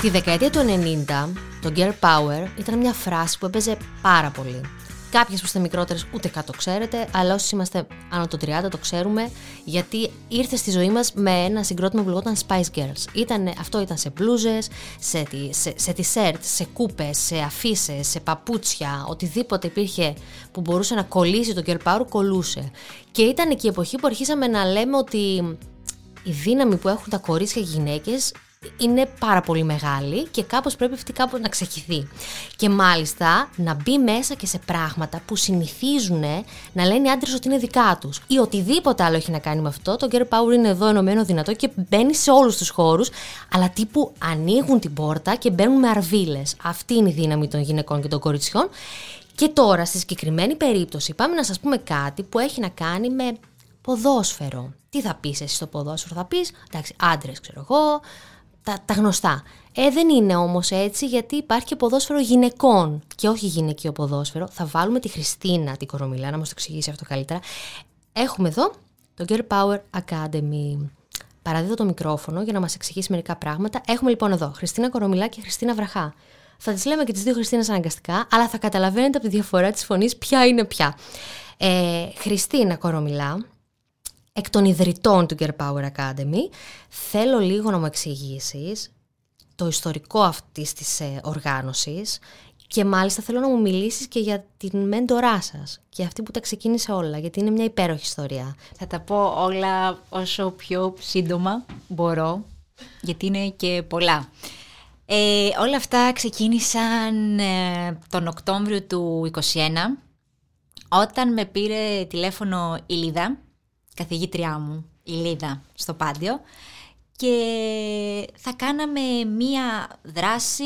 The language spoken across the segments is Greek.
Τη δεκαετία του 90, το Girl Power ήταν μια φράση που έπαιζε πάρα πολύ. Κάποιες που είστε μικρότερες ούτε καν το ξέρετε, αλλά όσοι είμαστε άνω των 30 το ξέρουμε, γιατί ήρθε στη ζωή μας με ένα συγκρότημα που λεγόταν Spice Girls. Ήτανε, αυτό ήταν σε μπλούζες, σε, σε, σε t-shirt, σε κούπες, σε αφήσει, σε παπούτσια, οτιδήποτε υπήρχε που μπορούσε να κολλήσει το Girl Power, κολούσε. Και ήταν και η εποχή που αρχίσαμε να λέμε ότι η δύναμη που έχουν τα κορίτσια και οι γυναίκες είναι πάρα πολύ μεγάλη και κάπως πρέπει αυτή κάπως να ξεχυθεί. Και μάλιστα να μπει μέσα και σε πράγματα που συνηθίζουν να λένε οι άντρες ότι είναι δικά τους ή οτιδήποτε άλλο έχει να κάνει με αυτό. Το Girl Power είναι εδώ ενωμένο δυνατό και μπαίνει σε όλους τους χώρους, αλλά τύπου ανοίγουν την πόρτα και μπαίνουν με αρβίλες. Αυτή είναι η δύναμη των γυναικών και των κοριτσιών. Και τώρα, στη συγκεκριμένη περίπτωση, πάμε να σας πούμε κάτι που έχει να κάνει με ποδόσφαιρο. Τι θα πεις εσύ στο ποδόσφαιρο, θα πεις, εντάξει, άντρες ξέρω εγώ, τα, τα γνωστά. Ε, δεν είναι όμως έτσι γιατί υπάρχει και ποδόσφαιρο γυναικών και όχι γυναικείο ποδόσφαιρο. Θα βάλουμε τη Χριστίνα την Κορομιλά να μας το εξηγήσει αυτό καλύτερα. Έχουμε εδώ το Girl Power Academy. Παραδίδω το μικρόφωνο για να μας εξηγήσει μερικά πράγματα. Έχουμε λοιπόν εδώ Χριστίνα Κορομιλά και Χριστίνα Βραχά. Θα τις λέμε και τις δύο Χριστίνες αναγκαστικά, αλλά θα καταλαβαίνετε από τη διαφορά της φωνής ποια είναι ποια. Ε, Χριστίνα Κορομιλά, εκ των ιδρυτών του Girl Power Academy. Θέλω λίγο να μου εξηγήσεις το ιστορικό αυτής της ε, οργάνωσης και μάλιστα θέλω να μου μιλήσεις και για την μέντορά σας και αυτή που τα ξεκίνησε όλα, γιατί είναι μια υπέροχη ιστορία. Θα τα πω όλα όσο πιο σύντομα μπορώ, γιατί είναι και πολλά. Ε, όλα αυτά ξεκίνησαν ε, τον Οκτώβριο του 2021, όταν με πήρε τηλέφωνο η Λίδα, καθηγήτριά μου, η Λίδα, στο Πάντιο και θα κάναμε μία δράση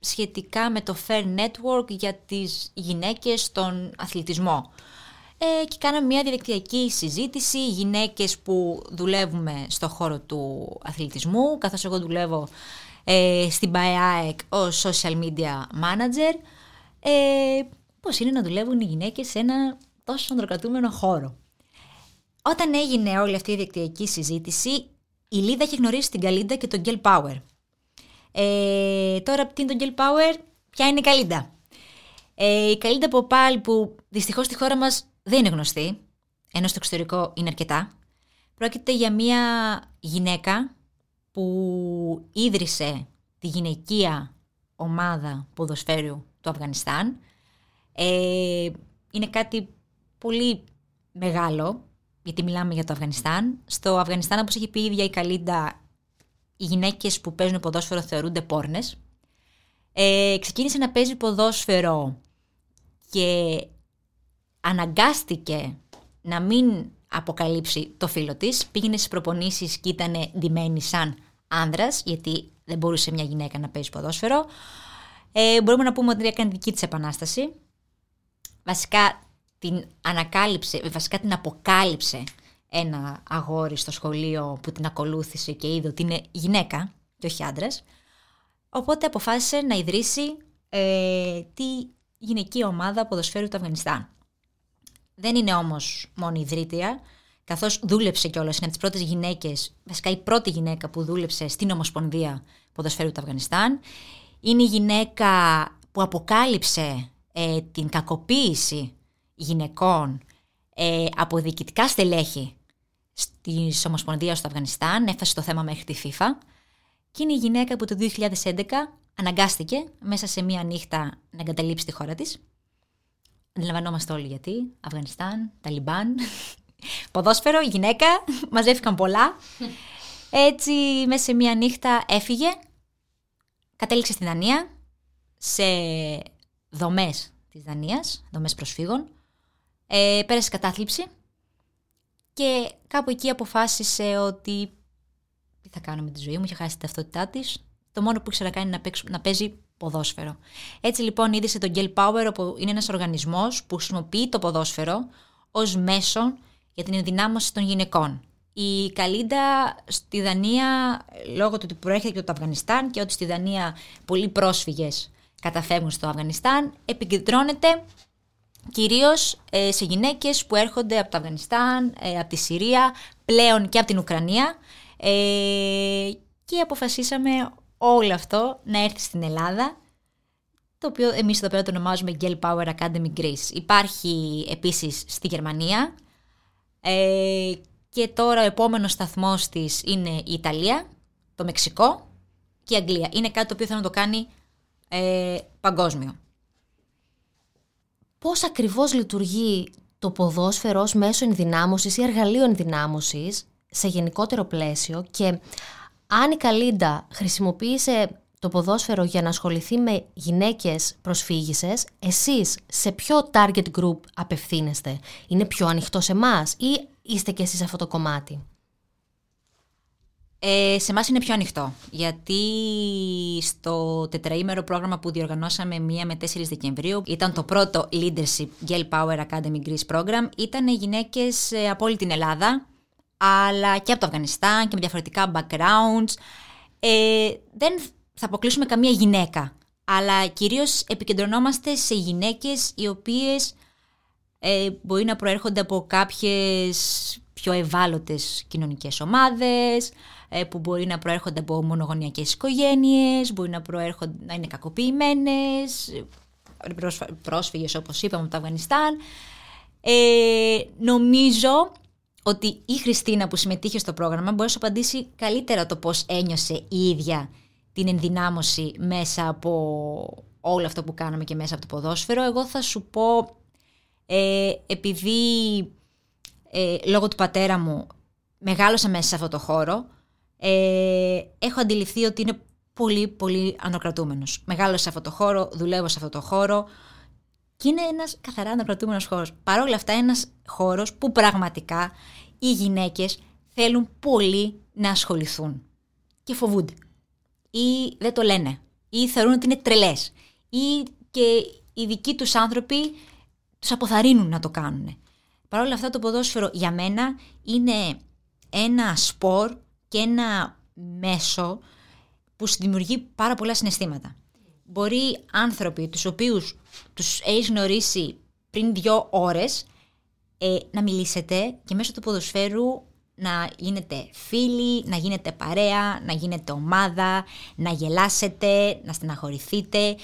σχετικά με το Fair Network για τις γυναίκες στον αθλητισμό. Ε, και κάναμε μια διαδικτυακή συζήτηση, γυναίκες που δουλεύουμε στο χώρο του αθλητισμού, καθώς εγώ δουλεύω ε, στην BIAEC ως social media manager, ε, πώς είναι να δουλεύουν οι γυναίκες σε ένα τόσο ανδροκρατούμενο χώρο; Όταν έγινε όλη αυτή η δικτυακή συζήτηση, η Λίδα είχε γνωρίσει την Καλίντα και τον Γκέλ Power. Ε, τώρα τι είναι το Γκέλ Power, ποια είναι η Καλίντα; Ε, η Καλίντα Ποπάλ που δυστυχώς στη χώρα μας δεν είναι γνωστή, ενώ στο εξωτερικό είναι αρκετά, πρόκειται για μια γυναίκα που ίδρυσε τη γυναικεία ομάδα ποδοσφαίριου του Αφγανιστάν. Ε, είναι κάτι πολύ μεγάλο γιατί μιλάμε για το Αφγανιστάν. Στο Αφγανιστάν, όπως έχει πει η ίδια η Καλίντα, οι γυναίκες που παίζουν ποδόσφαιρο θεωρούνται πόρνες. Ε, ξεκίνησε να παίζει ποδόσφαιρο και αναγκάστηκε να μην αποκαλύψει το φίλο της. Πήγαινε στις προπονήσεις και ήταν ντυμένη σαν άνδρας, γιατί δεν μπορούσε μια γυναίκα να παίζει ποδόσφαιρο. Ε, μπορούμε να πούμε ότι έκανε δική της επανάσταση. Βασικά την ανακάλυψε, βασικά την αποκάλυψε ένα αγόρι στο σχολείο που την ακολούθησε και είδε ότι είναι γυναίκα και όχι άντρας. Οπότε αποφάσισε να ιδρύσει ε, τη γυναική ομάδα ποδοσφαίρου του Αφγανιστάν. Δεν είναι όμως μόνο ιδρύτρια, καθώς δούλεψε κιόλας, είναι από τις πρώτες γυναίκες, βασικά η πρώτη γυναίκα που δούλεψε στην Ομοσπονδία Ποδοσφαίρου του Αφγανιστάν. Είναι η γυναίκα που αποκάλυψε ε, την κακοποίηση γυναικών ε, από διοικητικά στελέχη στη Ομοσπονδίας στο Αφγανιστάν, έφτασε το θέμα μέχρι τη FIFA και είναι η γυναίκα που το 2011 αναγκάστηκε μέσα σε μία νύχτα να εγκαταλείψει τη χώρα της. Αντιλαμβανόμαστε όλοι γιατί. Αφγανιστάν, Ταλιμπάν, ποδόσφαιρο, γυναίκα, μαζεύτηκαν πολλά. Έτσι, μέσα σε μία νύχτα έφυγε, κατέληξε στη Δανία, σε δομές της Δανίας, δομές προσφύγων, ε, πέρασε κατάθλιψη και κάπου εκεί αποφάσισε ότι τι θα κάνω με τη ζωή μου, είχε χάσει την ταυτότητά της. Το μόνο που ήξερα να κάνει είναι να, παίζει ποδόσφαιρο. Έτσι λοιπόν είδησε τον Gel Power, που είναι ένας οργανισμός που χρησιμοποιεί το ποδόσφαιρο ως μέσο για την ενδυνάμωση των γυναικών. Η Καλίντα στη Δανία, λόγω του ότι προέρχεται και από το Αφγανιστάν και ότι στη Δανία πολλοί πρόσφυγες καταφεύγουν στο Αφγανιστάν, επικεντρώνεται κυρίως ε, σε γυναίκες που έρχονται από το Αφγανιστάν, ε, από τη Συρία, πλέον και από την Ουκρανία ε, και αποφασίσαμε όλο αυτό να έρθει στην Ελλάδα το οποίο εμείς εδώ πέρα το ονομάζουμε Gel Power Academy Greece. Υπάρχει επίσης στη Γερμανία ε, και τώρα ο επόμενος σταθμός της είναι η Ιταλία, το Μεξικό και η Αγγλία. Είναι κάτι το οποίο θέλω να το κάνει ε, παγκόσμιο. Πώς ακριβώς λειτουργεί το ποδόσφαιρο ως μέσο ενδυνάμωσης ή εργαλείο ενδυνάμωσης σε γενικότερο πλαίσιο και αν η Καλίντα χρησιμοποίησε το ποδόσφαιρο για να ασχοληθεί με γυναίκες προσφύγησες, εσείς σε ποιο target group απευθύνεστε; Είναι πιο ανοιχτό σε εμάς ή είστε και εσείς αυτό το κομμάτι; Ε, σε εμάς είναι πιο ανοιχτό. Γιατί στο τετραήμερο πρόγραμμα που διοργανώσαμε 1 με 4 Δεκεμβρίου ήταν το πρώτο Leadership Gel Power Academy Greece Program. Ήταν γυναίκες ε, από όλη την Ελλάδα, αλλά και από το Αφγανιστάν και με διαφορετικά backgrounds. Ε, δεν θα αποκλείσουμε καμία γυναίκα, αλλά κυρίως επικεντρωνόμαστε σε γυναίκες οι οποίες ε, μπορεί να προέρχονται από κάποιες πιο ευάλωτες κοινωνικές ομάδες, ε, που μπορεί να προέρχονται από μονογονιακές οικογένειες, μπορεί να, προέρχονται, να είναι κακοποιημένες, πρόσφυγες όπως είπαμε από το Αφγανιστάν. Ε, νομίζω ότι η Χριστίνα που συμμετείχε στο πρόγραμμα μπορεί να σου απαντήσει καλύτερα το πώς ένιωσε η ίδια την ενδυνάμωση μέσα από όλο αυτό που κάναμε και μέσα από το ποδόσφαιρο. Εγώ θα σου πω, ε, επειδή ε, λόγω του πατέρα μου μεγάλωσα μέσα σε αυτό το χώρο, ε, έχω αντιληφθεί ότι είναι πολύ πολύ ανοκρατούμενος. Μεγάλωσα σε αυτό το χώρο, δουλεύω σε αυτό το χώρο και είναι ένας καθαρά ανοκρατούμενος χώρος. Παρ' όλα αυτά ένας χώρος που πραγματικά οι γυναίκες θέλουν πολύ να ασχοληθούν και φοβούνται ή δεν το λένε ή θεωρούν ότι είναι τρελές ή και οι δικοί τους άνθρωποι τους αποθαρρύνουν να το κάνουν. Παρ' όλα αυτά το ποδόσφαιρο για μένα είναι ένα σπορ και ένα μέσο που σου δημιουργεί πάρα πολλά συναισθήματα. Μπορεί άνθρωποι τους οποίους τους έχεις γνωρίσει πριν δύο ώρες ε, να μιλήσετε και μέσω του ποδοσφαίρου να γίνετε φίλοι, να γίνετε παρέα, να γίνετε ομάδα, να γελάσετε, να στεναχωρηθείτε.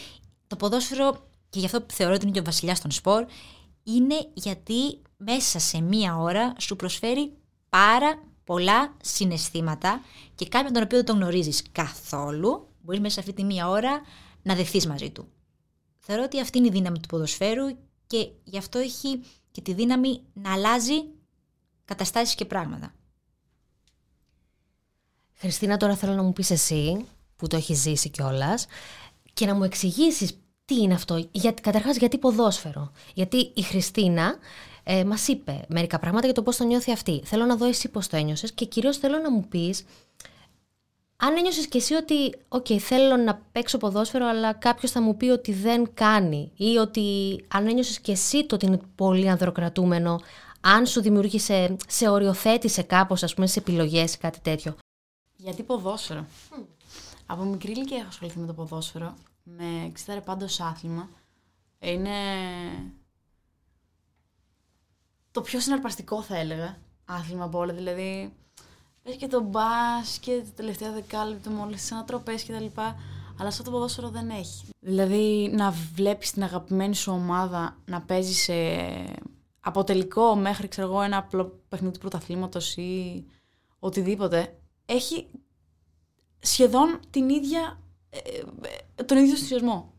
Το ποδόσφαιρο, και γι' αυτό θεωρώ ότι είναι και ο βασιλιάς των σπορ, είναι γιατί μέσα σε μία ώρα σου προσφέρει πάρα πολλά συναισθήματα και κάποιον τον οποίο δεν τον γνωρίζεις καθόλου, μπορείς μέσα σε αυτή τη μία ώρα να δεχθείς μαζί του. Θεωρώ ότι αυτή είναι η δύναμη του ποδοσφαίρου και γι' αυτό έχει και τη δύναμη να αλλάζει καταστάσεις και πράγματα. Χριστίνα, τώρα θέλω να μου πεις εσύ, που το έχεις ζήσει κιόλας, και να μου εξηγήσεις τι είναι αυτό. Για, καταρχάς, γιατί ποδόσφαιρο. Γιατί η Χριστίνα ε, μας είπε μερικά πράγματα για το πώς το νιώθει αυτή. Θέλω να δω εσύ πώς το ένιωσες και κυρίως θέλω να μου πεις αν ένιωσες κι εσύ ότι, OK, θέλω να παίξω ποδόσφαιρο, αλλά κάποιος θα μου πει ότι δεν κάνει, ή ότι αν ένιωσες κι εσύ το ότι είναι πολύ ανδροκρατούμενο, αν σου δημιούργησε, σε οριοθέτησε κάπως, ας πούμε, σε επιλογές ή κάτι τέτοιο. Γιατί ποδόσφαιρο. Από μικρή ηλικία έχω ασχοληθεί με το ποδόσφαιρο. Με εξήταρε πάντως άθλημα. Είναι το πιο συναρπαστικό θα έλεγα άθλημα από όλα. Δηλαδή, έχει και το μπάσκετ, το τελευταίο δεκάλεπτο μόλις σαν να τροπές και τα λοιπά. Αλλά αυτό το ποδόσφαιρο δεν έχει. Δηλαδή, να βλέπεις την αγαπημένη σου ομάδα να παίζει σε αποτελικό μέχρι ξέρω εγώ, ένα απλό παιχνίδι του πρωταθλήματος ή οτιδήποτε έχει σχεδόν την ίδια, ε, ε, τον ίδιο ενθουσιασμό.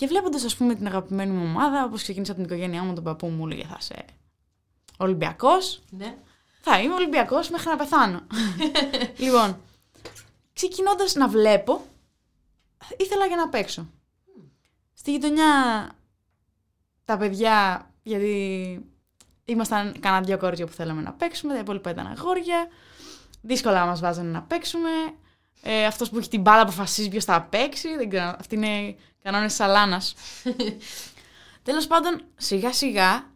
Και βλέποντας, ας πούμε, την αγαπημένη μου ομάδα, όπως ξεκίνησα από την οικογένειά μου, τον παππού μου έλεγε θα είσαι Ολυμπιακός. Ναι. Θα είμαι Ολυμπιακός μέχρι να πεθάνω. λοιπόν, ξεκινώντας να βλέπω, ήθελα για να παίξω. Στη γειτονιά τα παιδιά, γιατί ήμασταν κανένα δυο κορίτσια που θέλαμε να παίξουμε, τα υπόλοιπα ήταν αγόρια. Δύσκολα μας βάζανε να παίξουμε. Ε, Αυτός που έχει την μπάλα αποφασίζει ποιος θα παίξει. Δεν ξέρω. Αυτή είναι κανόνες σαλάνας. Τέλος πάντων, σιγά σιγά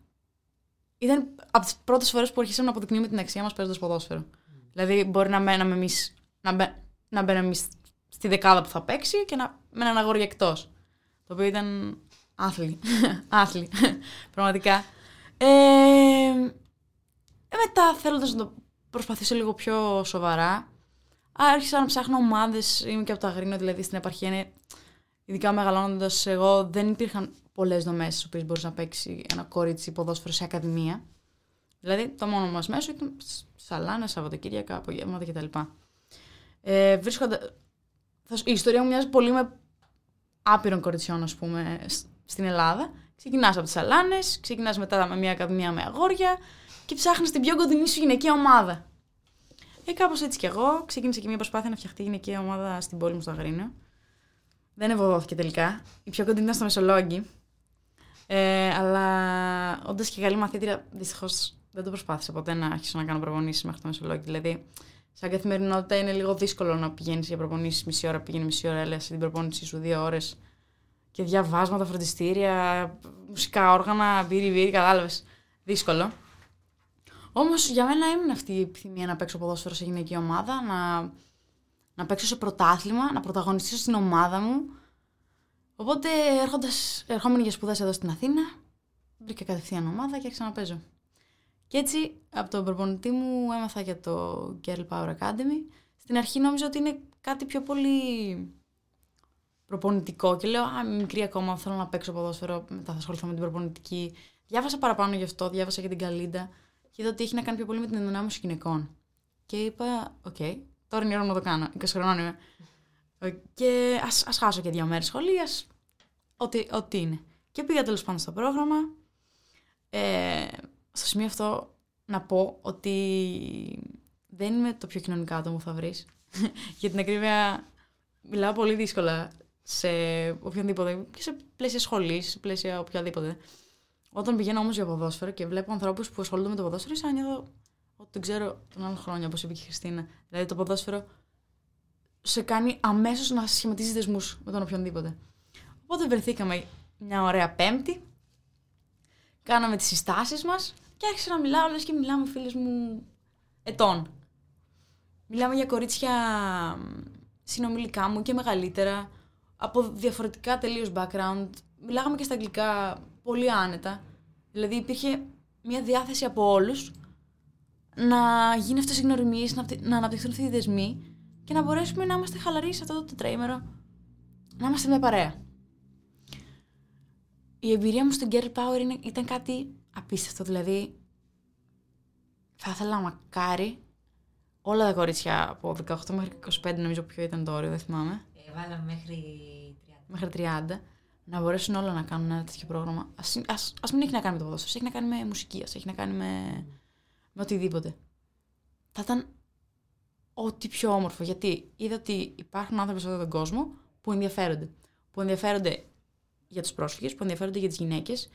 ήταν από τις πρώτες φορές που αρχίσαμε να αποδεικνύουμε την αξία μας παίζοντας ποδόσφαιρο. Δηλαδή, μπορεί να μπαίναμε εμείς να, μπαι, να μπαίναμε στη δεκάδα που θα παίξει και να με έναν αγόρι εκτός. Το οποίο ήταν άθλη. άθλη. Πραγματικά. Ε, ε, μετά θέλοντας να το προσπαθήσω λίγο πιο σοβαρά. Άρχισα να ψάχνω ομάδες. Είμαι και από το Αγρίνο, δηλαδή στην επαρχία είναι. Ειδικά μεγαλώνοντας εγώ, δεν υπήρχαν πολλές δομές στις οποίες μπορούσε να παίξει ένα κορίτσι ποδόσφαιρο σε ακαδημία. Δηλαδή, το μόνο μας μέσο ήταν σαλάνες, Σαββατοκύριακα, απογεύματα κτλ. Ε, βρίσκοντα... Η ιστορία μου μοιάζει πολύ με άπειρων κοριτσιών, ας πούμε, στην Ελλάδα. Ξεκινάς από τις σαλάνες, ξεκινάς μετά με μια ακαδημία με αγόρια και ψάχνεις την πιο κοντινή σου γυναικεία ομάδα. Ε, κάπως έτσι κι εγώ. Ξεκίνησα και μια προσπάθεια να φτιαχτεί γυναικεία ομάδα στην πόλη μου στο Αγρίνιο. Δεν ευωδόθηκε τελικά. Η πιο κοντινή ήταν στο Μεσολόγγι. Ε, αλλά όντα και καλή μαθήτρια, δυστυχώς δεν το προσπάθησα ποτέ να αρχίσω να κάνω προπονήσεις μέχρι το Μεσολόγγι. Δηλαδή, σαν καθημερινότητα είναι λίγο δύσκολο να πηγαίνεις για προπονήσεις μισή ώρα, πηγαίνει μισή ώρα, έλεγα την προπόνησή σου δύο ώρες και διαβάσματα, φροντιστήρια, μουσικά όργανα, μπύρι, μπύρι, κατάλαβες. Δύσκολο. Όμως για μένα έμεινε αυτή η επιθυμία να παίξω ποδόσφαιρο σε γυναική ομάδα, να, να παίξω σε πρωτάθλημα, να πρωταγωνιστήσω στην ομάδα μου. Οπότε έρχοντας, ερχόμενοι για σπουδές εδώ στην Αθήνα, βρήκα κατευθείαν ομάδα και ξαναπέζω. Και έτσι από τον προπονητή μου έμαθα για το Girl Power Academy. Στην αρχή νόμιζα ότι είναι κάτι πιο πολύ προπονητικό και λέω Α, μικρή ακόμα, θέλω να παίξω ποδόσφαιρο, μετά θα ασχοληθώ με την προπονητική. Διάβασα παραπάνω γι' αυτό, διάβασα και την Καλίντα και είδα ότι έχει να κάνει πιο πολύ με την ενδυνάμωση γυναικών. Και είπα, OK, okay, τώρα είναι η ώρα να το κάνω, 20 χρονών είμαι. Και ας, ας χάσω και δύο μέρες σχολής, ό,τι, ό,τι είναι. Και πήγα τέλος πάντων στο πρόγραμμα. Ε, στο σημείο αυτό να πω ότι δεν είμαι το πιο κοινωνικά άτομο που θα βρεις. Για την ακρίβεια μιλάω πολύ δύσκολα σε οποιονδήποτε, και σε πλαίσια σχολής, σε πλαίσια οποιαδήποτε. Όταν πηγαίνω όμως για ποδόσφαιρο και βλέπω ανθρώπους που ασχολούνται με το ποδόσφαιρο, σαν νιώθω ότι δεν ξέρω τον άλλο χρόνια, όπως είπε και η Χριστίνα. Δηλαδή το ποδόσφαιρο σε κάνει αμέσως να σχηματίζει δεσμούς με τον οποιονδήποτε. Οπότε βρεθήκαμε μια ωραία Πέμπτη, κάναμε τις συστάσεις μας και άρχισα να μιλάω, λες και μιλάμε με φίλες μου ετών. Μιλάμε για κορίτσια συνομιλικά μου και μεγαλύτερα, από διαφορετικά τελείως background. Μιλάγαμε και στα αγγλικά πολύ άνετα. Δηλαδή υπήρχε μια διάθεση από όλους να γίνει αυτές οι γνωριμίες, να, να αναπτυχθούν αυτοί οι δεσμοί και να μπορέσουμε να είμαστε χαλαροί σε αυτό το τετραήμερο, να είμαστε μια παρέα. Η εμπειρία μου στο Girl Power είναι, ήταν κάτι απίστευτο, δηλαδή θα ήθελα μακάρι όλα τα κορίτσια από 18 μέχρι 25 νομίζω ποιο ήταν το όριο, δεν θυμάμαι. Ε, βάλαμε μέχρι 30. Μέχρι 30 να μπορέσουν όλα να κάνουν ένα τέτοιο πρόγραμμα. Α μην έχει να κάνει με το ποδόσφαιρο, έχει να κάνει με μουσική, ας έχει να κάνει με, με οτιδήποτε. Θα ήταν ό,τι πιο όμορφο. Γιατί είδα ότι υπάρχουν άνθρωποι σε αυτόν τον κόσμο που ενδιαφέρονται. Που ενδιαφέρονται για τους πρόσφυγες, που ενδιαφέρονται για τις γυναίκες,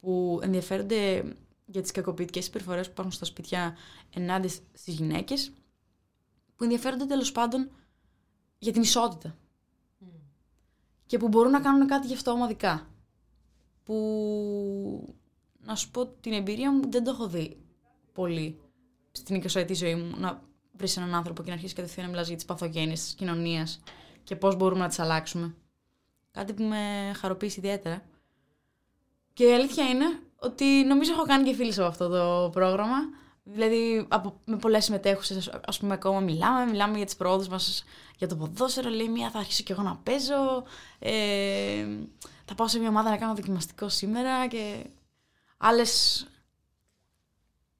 που ενδιαφέρονται για τις κακοποιητικές συμπεριφορές που υπάρχουν στα σπίτια ενάντια στις γυναίκες, που ενδιαφέρονται τέλος πάντων για την ισότητα και που μπορούν να κάνουν κάτι γι' αυτό ομαδικά. Που να σου πω την εμπειρία μου δεν το έχω δει πολύ στην 20 ετή ζωή μου να βρεις έναν άνθρωπο και να αρχίσεις κατευθείαν να μιλάς για τις παθογένειες της κοινωνίας και πώς μπορούμε να τις αλλάξουμε. Κάτι που με χαροποίησε ιδιαίτερα. Και η αλήθεια είναι ότι νομίζω έχω κάνει και φίλε από αυτό το πρόγραμμα. Δηλαδή, από, με πολλές συμμετέχουσες, ας πούμε, ακόμα μιλάμε. Μιλάμε για τις προόδους μας για το ποδόσφαιρο. Λέει μία, θα αρχίσω κι εγώ να παίζω. Ε, θα πάω σε μια ομάδα να κάνω δοκιμαστικό σήμερα. Και άλλες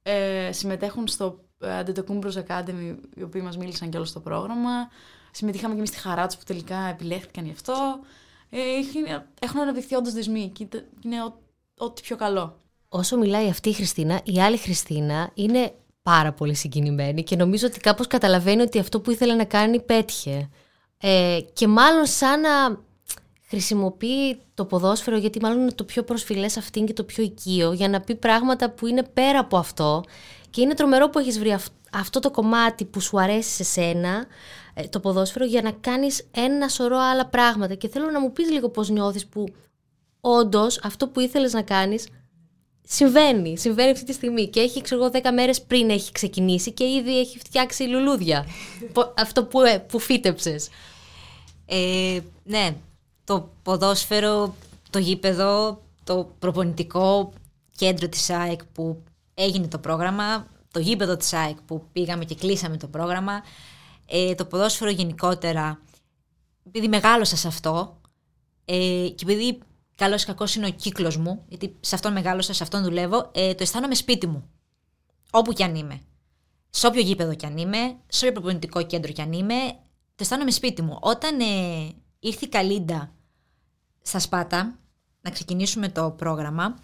ε, συμμετέχουν στο AntetokounBros Academy, οι οποίοι μας μίλησαν κι όλο στο πρόγραμμα. Συμμετείχαμε και εμείς στη χαρά τους που τελικά επιλέχθηκαν γι' αυτό. Ε, έχουν αναπτυχθεί όντως δεσμοί και είναι ό,τι πιο καλό όσο μιλάει αυτή η Χριστίνα, η άλλη Χριστίνα είναι πάρα πολύ συγκινημένη και νομίζω ότι κάπως καταλαβαίνει ότι αυτό που ήθελε να κάνει πέτυχε. Ε, και μάλλον σαν να χρησιμοποιεί το ποδόσφαιρο γιατί μάλλον είναι το πιο προσφυλές αυτήν και το πιο οικείο για να πει πράγματα που είναι πέρα από αυτό και είναι τρομερό που έχεις βρει αυτό το κομμάτι που σου αρέσει σε σένα ε, το ποδόσφαιρο για να κάνεις ένα σωρό άλλα πράγματα και θέλω να μου πεις λίγο πώς νιώθεις που όντως αυτό που ήθελες να κάνεις Συμβαίνει, συμβαίνει αυτή τη στιγμή και έχει ξέρω 10 μέρες πριν έχει ξεκινήσει και ήδη έχει φτιάξει λουλούδια. Αυτό που, ε, που φύτεψες. Ε, ναι, το ποδόσφαιρο, το γήπεδο, το προπονητικό κέντρο της ΑΕΚ που έγινε το πρόγραμμα, το γήπεδο της ΑΕΚ που πήγαμε και κλείσαμε το πρόγραμμα, ε, το ποδόσφαιρο γενικότερα, επειδή μεγάλωσα σε αυτό ε, και επειδή καλός ή κακός είναι ο κύκλος μου, γιατί σε αυτόν μεγάλωσα, σε αυτόν δουλεύω, ε, το αισθάνομαι σπίτι μου. Όπου κι αν είμαι. Σε όποιο γήπεδο κι αν είμαι, σε όποιο προπονητικό κέντρο κι αν είμαι, το αισθάνομαι σπίτι μου. Όταν ε, ήρθε η Καλίντα στα Σπάτα, να ξεκινήσουμε το πρόγραμμα,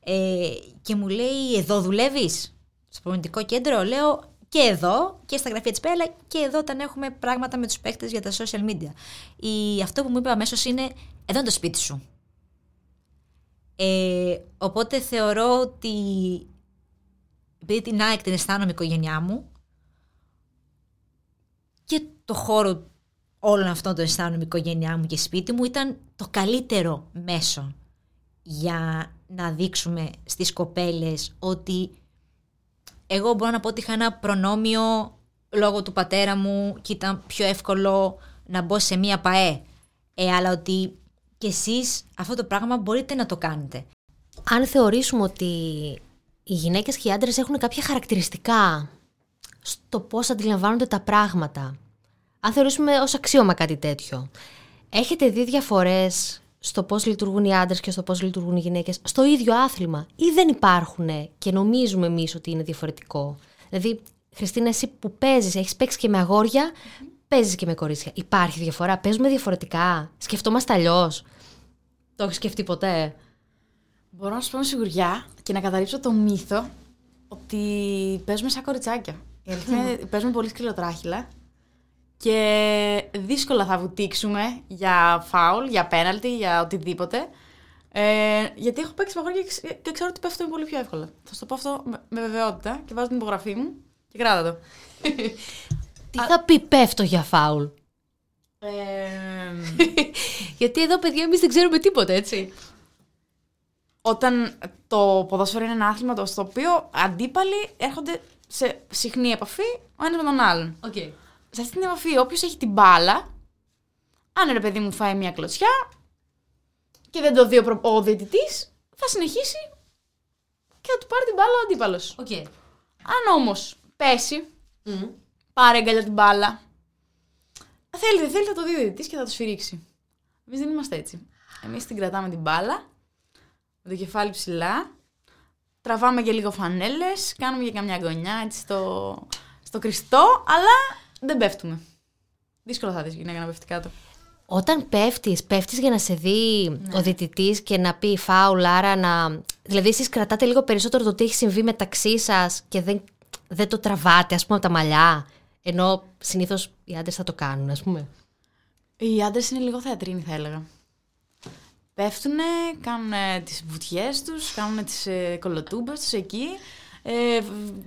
ε, και μου λέει, εδώ δουλεύεις, στο προπονητικό κέντρο, λέω, και εδώ και στα γραφεία της Πέλα και εδώ όταν έχουμε πράγματα με τους παίκτες για τα social media. Η, αυτό που μου είπε αμέσως είναι, εδώ είναι το σπίτι σου. Ε, οπότε θεωρώ ότι επειδή την ΑΕΚ την αισθάνομαι η οικογένειά μου και το χώρο όλων αυτών το αισθάνομαι η οικογένειά μου και σπίτι μου ήταν το καλύτερο μέσο για να δείξουμε στις κοπέλες ότι εγώ μπορώ να πω ότι είχα ένα προνόμιο λόγω του πατέρα μου και ήταν πιο εύκολο να μπω σε μία ΠαΕ. Ε, αλλά ότι και εσείς αυτό το πράγμα μπορείτε να το κάνετε. Αν θεωρήσουμε ότι οι γυναίκες και οι άντρες έχουν κάποια χαρακτηριστικά στο πώς αντιλαμβάνονται τα πράγματα, αν θεωρήσουμε ως αξίωμα κάτι τέτοιο, έχετε δει διαφορές στο πώς λειτουργούν οι άντρες και στο πώς λειτουργούν οι γυναίκες; Στο ίδιο άθλημα ή δεν υπάρχουν και νομίζουμε εμείς ότι είναι διαφορετικό; Δηλαδή, Χριστίνα, εσύ που παίζεις, έχεις παίξει και με αγόρια, παίζεις και με κορίτσια. Υπάρχει διαφορά, παίζουμε διαφορετικά, σκεφτόμαστε αλλιώς; Το έχεις σκεφτεί ποτέ; Μπορώ να σου πω με σιγουριά και να καταρρύψω το μύθο ότι παίζουμε σαν κοριτσάκια. Η αλήθεια είναι παίζουμε πολύ σκληροτράχυλα και δύσκολα θα βουτήξουμε για φάουλ, για πέναλτι, για οτιδήποτε. Ε, γιατί έχω παίξει με αγόρια και ξέρω ότι πέφτω πολύ πιο εύκολα. Θα σου το πω αυτό με βεβαιότητα και βάζω την υπογραφή μου και κράτα το. Τι θα πει πέφτω για φάουλ. Ε, Γιατί εδώ, παιδιά, εμείς δεν ξέρουμε τίποτα, έτσι. όταν το ποδόσφαιρο είναι ένα άθλημα το- στο οποίο αντίπαλοι έρχονται σε συχνή επαφή ο ένας με τον άλλον. Okay. Σε αυτή την επαφή, όποιος έχει την μπάλα, αν ρε παιδί μου φάει μια κλωτσιά και δεν το δει ο, προ- ο διαιτητής, θα συνεχίσει και θα του πάρει την μπάλα ο αντίπαλος. Okay. Αν όμως πέσει, πάρε αγκαλιά την μπάλα, θέλει δεν θέλει θα το δει ο διαιτητής και θα το σφυρίξει. Εμείς δεν είμαστε έτσι. Εμείς την κρατάμε την μπάλα, με το κεφάλι ψηλά, τραβάμε και λίγο φανέλες, κάνουμε και καμιά γωνιά έτσι στο, στο κρυστό, αλλά δεν πέφτουμε. Δύσκολο θα δεις γυναίκα να πέφτει κάτω. Όταν πέφτεις, πέφτεις για να σε δει ο διαιτητής και να πει φάουλ, άρα να... Δηλαδή εσείς κρατάτε λίγο περισσότερο το τι έχει συμβεί μεταξύ σας και δεν, δεν το τραβάτε, ας πούμε, από τα μαλλιά. Ενώ συνήθως οι άντρες θα το κάνουν, ας πούμε. Οι άντρες είναι λίγο θεατρίνοι, θα έλεγα. Πέφτουνε, κάνουν τις βουτιές τους, κάνουν τις ε, κολοτούμπες τους εκεί. Ε,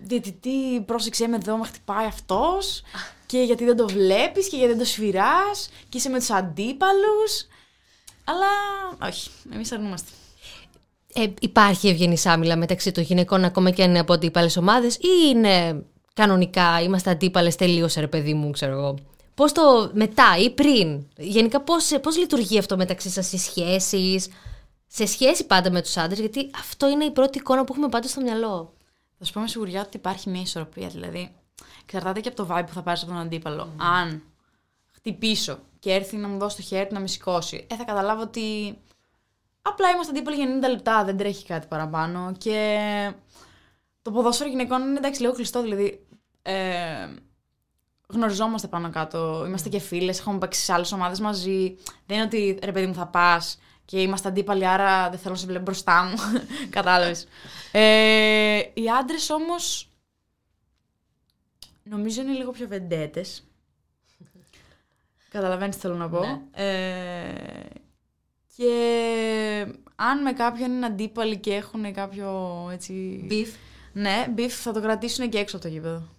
διαιτητή, πρόσεξε με εδώ, με χτυπάει αυτός. και γιατί δεν το βλέπεις και γιατί δεν το σφυράς. Και είσαι με τους αντίπαλους. Αλλά όχι, εμείς αρνούμαστε. Ε, υπάρχει ευγενή άμυλα μεταξύ των γυναικών, ακόμα και αν είναι από αντίπαλες ομάδες, ή είναι κανονικά, είμαστε αντίπαλες τελείως, ρε παιδί μου, ξέρω εγώ. Πώς το μετά ή πριν, γενικά πώς πώς λειτουργεί αυτό μεταξύ σας, οι σχέσεις, σε σχέση πάντα με τους άντρες, γιατί αυτό είναι η πρώτη εικόνα που έχουμε πάντα στο μυαλό. Θα σου πω με σιγουριά ότι υπάρχει μια ισορροπία. Δηλαδή, εξαρτάται και από το vibe που θα πάρεις από τον αντίπαλο. Αν χτυπήσω και έρθει να μου δώσει το χέρι του να με σηκώσει, ε, θα καταλάβω ότι απλά είμαστε αντίπαλοι για 90 λεπτά, δεν τρέχει κάτι παραπάνω. Και το ποδόσφαιρο γυναικών είναι εντάξει λίγο κλειστό, δηλαδή. Ε, γνωριζόμαστε πάνω κάτω. Είμαστε και φίλες, έχουμε παίξει σε άλλες ομάδες μαζί. Δεν είναι ότι ρε παιδί μου θα πας και είμαστε αντίπαλοι, άρα δεν θέλω να σε βλέπω μπροστά μου. Κατάλαβες. Ε, οι άντρες όμως. Νομίζω είναι λίγο πιο βεντέτες. Καταλαβαίνεις τι θέλω να πω. Ε, και αν με κάποιον είναι αντίπαλοι και έχουν κάποιο έτσι. Beef. Ναι, beef θα το κρατήσουν και έξω από το γήπεδο.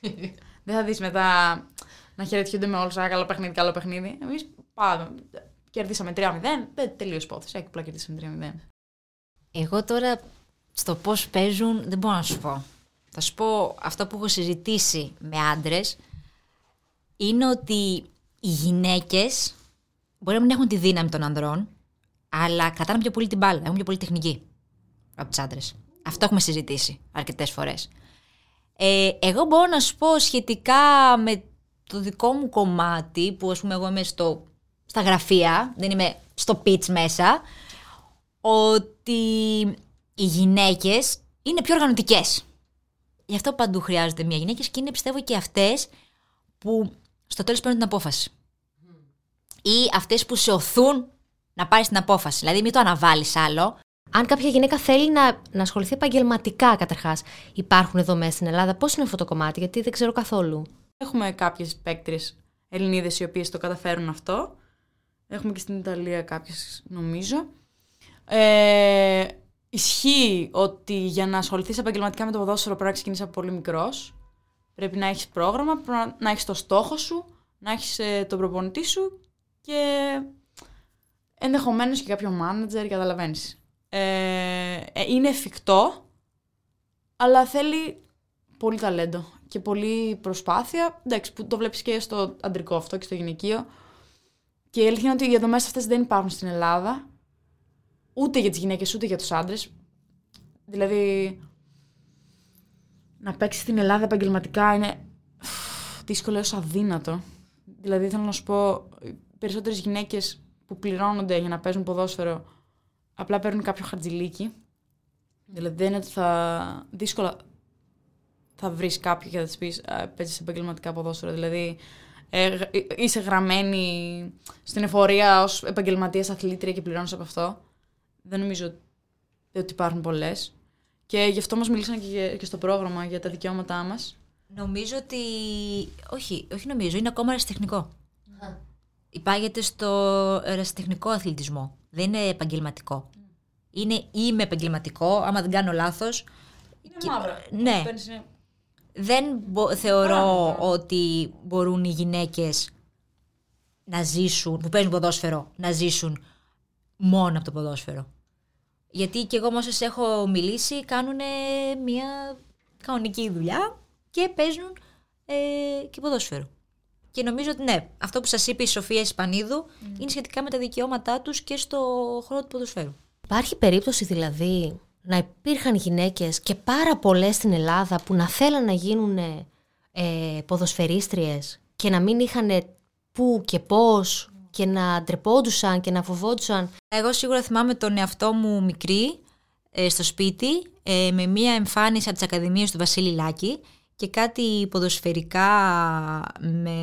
Δεν θα δεις μετά να χαιρετιούνται με όλους. Α, καλό παιχνίδι, καλό παιχνίδι. Εμείς πάμε. Κερδίσαμε 3-0. Δεν τελείω υπόθεση. Έχει απλά κερδίσαμε 3-0. Εγώ τώρα στο πώς παίζουν δεν μπορώ να σου πω. Θα σου πω αυτό που έχω συζητήσει με άντρες είναι ότι οι γυναίκες μπορεί να μην έχουν τη δύναμη των ανδρών, αλλά κρατάνε πιο πολύ την μπάλα, έχουν πιο πολύ τεχνική από τους άντρες. Αυτό έχουμε συζητήσει αρκετές φορές. Ε, εγώ μπορώ να σου πω σχετικά με το δικό μου κομμάτι, που ας πούμε εγώ είμαι στο, στα γραφεία, δεν είμαι στο pitch μέσα, ότι οι γυναίκες είναι πιο οργανωτικές. Γι' αυτό παντού χρειάζονται μια γυναίκα και είναι πιστεύω και αυτές που στο τέλος παίρνουν την απόφαση. Ή αυτές που σε οθούν να πάρεις την απόφαση. Δηλαδή, μην το αναβάλεις άλλο. Αν κάποια γυναίκα θέλει να, να ασχοληθεί επαγγελματικά καταρχάς, υπάρχουν εδώ μέσα στην Ελλάδα. Πώς είναι αυτό το κομμάτι, γιατί δεν ξέρω καθόλου. Έχουμε κάποιες παίκτριε Ελληνίδες οι οποίες το καταφέρουν αυτό. Έχουμε και στην Ιταλία κάποιες, νομίζω. Ε, ισχύει ότι για να ασχοληθείς επαγγελματικά με το ποδόσφαιρο πρέπει να ξεκινήσεις από πολύ μικρός. Πρέπει να έχεις πρόγραμμα, πρέπει να έχεις το στόχο σου, να έχεις ε, τον προπονητή σου και ενδεχομένως και κάποιο manager, καταλαβαίνεις. Ε, ε, είναι εφικτό, αλλά θέλει πολύ ταλέντο και πολύ προσπάθεια. Εντάξει, που το βλέπεις και στο αντρικό αυτό και στο γυναικείο. Και η αλήθεια είναι ότι οι διαδομές αυτές δεν υπάρχουν στην Ελλάδα. Ούτε για τις γυναίκες ούτε για τους άντρες. Δηλαδή, να παίξει στην Ελλάδα επαγγελματικά είναι δύσκολο έως αδύνατο. Δηλαδή, θέλω να σου πω, περισσότερες γυναίκες που πληρώνονται για να παίζουν ποδόσφαιρο απλά παίρνουν κάποιο χαρτζιλίκι. Δηλαδή δεν είναι ότι θα δύσκολα θα βρεις κάποιον και θα της πεις παίζεις επαγγελματικά ποδόσφαιρο. Δηλαδή ε, είσαι γραμμένη στην εφορία ως επαγγελματίας αθλήτρια και πληρώνεις από αυτό. Δεν νομίζω ότι υπάρχουν πολλές. Και γι' αυτό μας μιλήσαν και, και στο πρόγραμμα για τα δικαιώματά μας. Νομίζω ότι. Όχι, όχι νομίζω, είναι ακόμα αριστεχνικό υπάγεται στο ερασιτεχνικό αθλητισμό. Δεν είναι επαγγελματικό. Είναι είμαι επαγγελματικό, άμα δεν κάνω λάθος. Είναι και... μαύρα. Ναι. Δεν θεωρώ ότι μπορούν οι γυναίκες να ζήσουν, που παίζουν ποδόσφαιρο, να ζήσουν μόνο από το ποδόσφαιρο. Γιατί και εγώ με όσες έχω μιλήσει κάνουν μια κανονική δουλειά και παίζουν ε, και ποδόσφαιρο. Και νομίζω ότι ναι, αυτό που σας είπε η Σοφία Ισπανίδου είναι σχετικά με τα δικαιώματά τους και στο χώρο του ποδοσφαίρου. Υπάρχει περίπτωση δηλαδή να υπήρχαν γυναίκες και πάρα πολλές στην Ελλάδα που να θέλαν να γίνουν ε, ποδοσφαιρίστριες και να μην είχαν πού και πώς και να ντρεπόντουσαν και να φοβόντουσαν. Εγώ σίγουρα θυμάμαι τον εαυτό μου μικρή ε, στο σπίτι ε, με μία εμφάνιση από τις Ακαδημίες του Βασίλη Λάκη και κάτι ποδοσφαιρικά με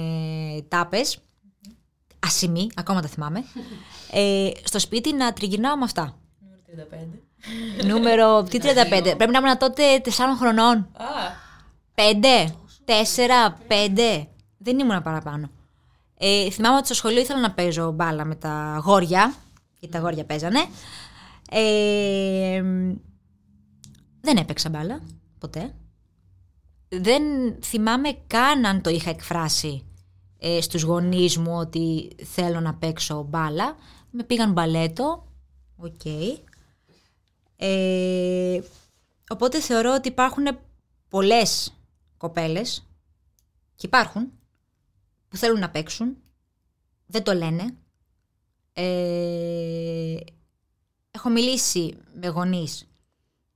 τάπες, ασημή, ακόμα τα θυμάμαι, ε, στο σπίτι να τριγυρνάω με αυτά. Νούμερο 35. Νούμερο, τι 35, πρέπει να ήμουν τότε 4 χρονών. 5, 4, 5, δεν ήμουν παραπάνω. Ε, θυμάμαι ότι στο σχολείο ήθελα να παίζω μπάλα με τα αγόρια, γιατί τα αγόρια παίζανε. Ε, δεν έπαιξα μπάλα, ποτέ δεν θυμάμαι καν αν το είχα εκφράσει ε, στους γονείς μου ότι θέλω να παίξω μπάλα. Με πήγαν μπαλέτο. Οκ. Ε, οπότε θεωρώ ότι υπάρχουν πολλές κοπέλες και υπάρχουν που θέλουν να παίξουν. Δεν το λένε. Ε, έχω μιλήσει με γονείς.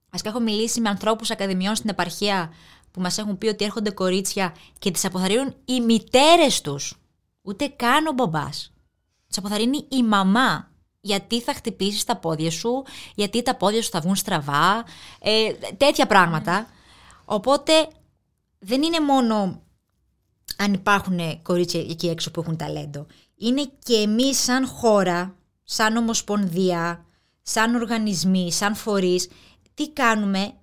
Ας και έχω μιλήσει με ανθρώπους ακαδημιών στην επαρχία που μας έχουν πει ότι έρχονται κορίτσια και τις αποθαρρύνουν οι μητέρες τους. Ούτε καν ο μπαμπάς. Τις αποθαρρύνει η μαμά. Γιατί θα χτυπήσεις τα πόδια σου, γιατί τα πόδια σου θα βγουν στραβά, ε, τέτοια πράγματα. Οπότε δεν είναι μόνο αν υπάρχουν κορίτσια εκεί έξω που έχουν ταλέντο. Είναι και εμείς σαν χώρα, σαν ομοσπονδία, σαν οργανισμοί, σαν φορείς, τι κάνουμε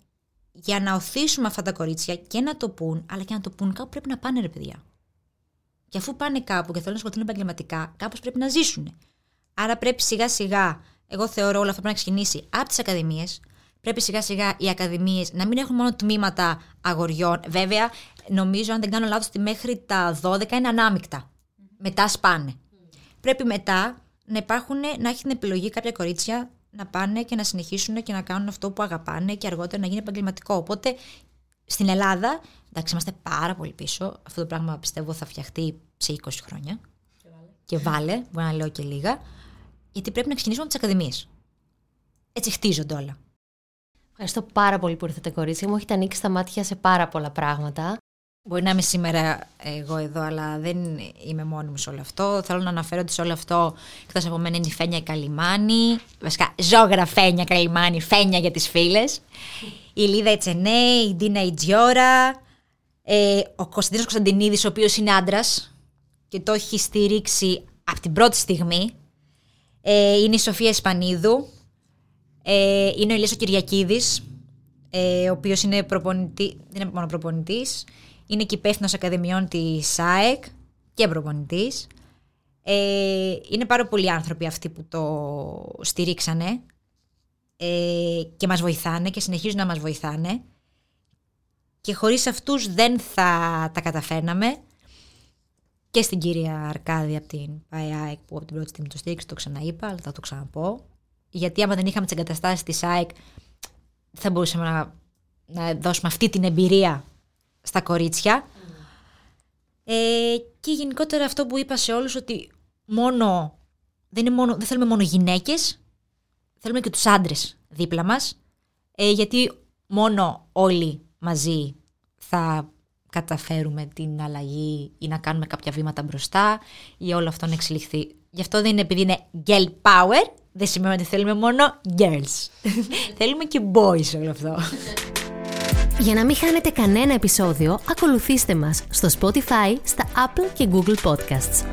για να οθήσουμε αυτά τα κορίτσια και να το πούν, αλλά και να το πούν κάπου πρέπει να πάνε ρε παιδιά. Και αφού πάνε κάπου και θέλουν να σκοτώσουν επαγγελματικά, κάπως πρέπει να ζήσουν. Άρα πρέπει σιγά σιγά, εγώ θεωρώ όλα αυτά πρέπει να ξεκινήσει από τις ακαδημίες. Πρέπει σιγά σιγά οι ακαδημίες να μην έχουν μόνο τμήματα αγοριών. Βέβαια, νομίζω, αν δεν κάνω λάθος, ότι μέχρι τα 12 είναι ανάμεικτα. Μετά σπάνε. Πρέπει μετά να υπάρχουν, να έχει την επιλογή κάποια κορίτσια να πάνε και να συνεχίσουν και να κάνουν αυτό που αγαπάνε και αργότερα να γίνει επαγγελματικό. Οπότε στην Ελλάδα, εντάξει, είμαστε πάρα πολύ πίσω. Αυτό το πράγμα πιστεύω θα φτιαχτεί σε 20 χρόνια. Και βάλε. Και βάλε, μπορεί να λέω και λίγα. Γιατί πρέπει να ξεκινήσουμε από τις ακαδημίες. Έτσι χτίζονται όλα. Ευχαριστώ πάρα πολύ που ήρθατε, κορίτσια. Μου έχετε ανοίξει τα μάτια σε πάρα πολλά πράγματα. Μπορεί να είμαι σήμερα εγώ εδώ, αλλά δεν είμαι μόνη μου σε όλο αυτό. Θέλω να αναφέρω ότι σε όλο αυτό, εκτός από μένα, είναι η Φένια Καλιμάνη. Βασικά, ζώγρα Φένια Καλιμάνη, Φένια για τις φίλες. Η Λίδα Ετσενέ, η Ντίνα Ιτζιόρα, ε, ο Κωνσταντίνος Κωνσταντινίδης, ο οποίος είναι άντρας και το έχει στηρίξει από την πρώτη στιγμή. Ε, είναι η Σοφία Εσπανίδου. Ε, είναι ο Ηλίας Κυριακίδης, ε, ο οποίος είναι προπονητή, δεν είναι μόνο προπονητής, είναι και υπεύθυνος ακαδημιών της ΣΑΕΚ και προπονητής. Ε, είναι πάρα πολλοί άνθρωποι αυτοί που το στηρίξανε ε, και μας βοηθάνε και συνεχίζουν να μας βοηθάνε και χωρίς αυτούς δεν θα τα καταφέρναμε και στην κυρία Αρκάδη από την ΠΑΕΑΕΚ που από την πρώτη στιγμή το στήριξε, το ξαναείπα, αλλά θα το ξαναπώ. Γιατί άμα δεν είχαμε τις εγκαταστάσεις της ΑΕΚ, θα μπορούσαμε να, να δώσουμε αυτή την εμπειρία στα κορίτσια. Ε, και γενικότερα αυτό που είπα σε όλους ότι μόνο, δεν, είναι μόνο, δεν θέλουμε μόνο γυναίκες, θέλουμε και τους άντρες δίπλα μας, ε, γιατί μόνο όλοι μαζί θα καταφέρουμε την αλλαγή ή να κάνουμε κάποια βήματα μπροστά ή όλο αυτό να εξελιχθεί. Γι' αυτό δεν είναι επειδή είναι girl power, δεν σημαίνει ότι θέλουμε μόνο girls. θέλουμε και boys όλο αυτό. Για να μην χάνετε κανένα επεισόδιο, ακολουθήστε μας στο Spotify, στα Apple και Google Podcasts.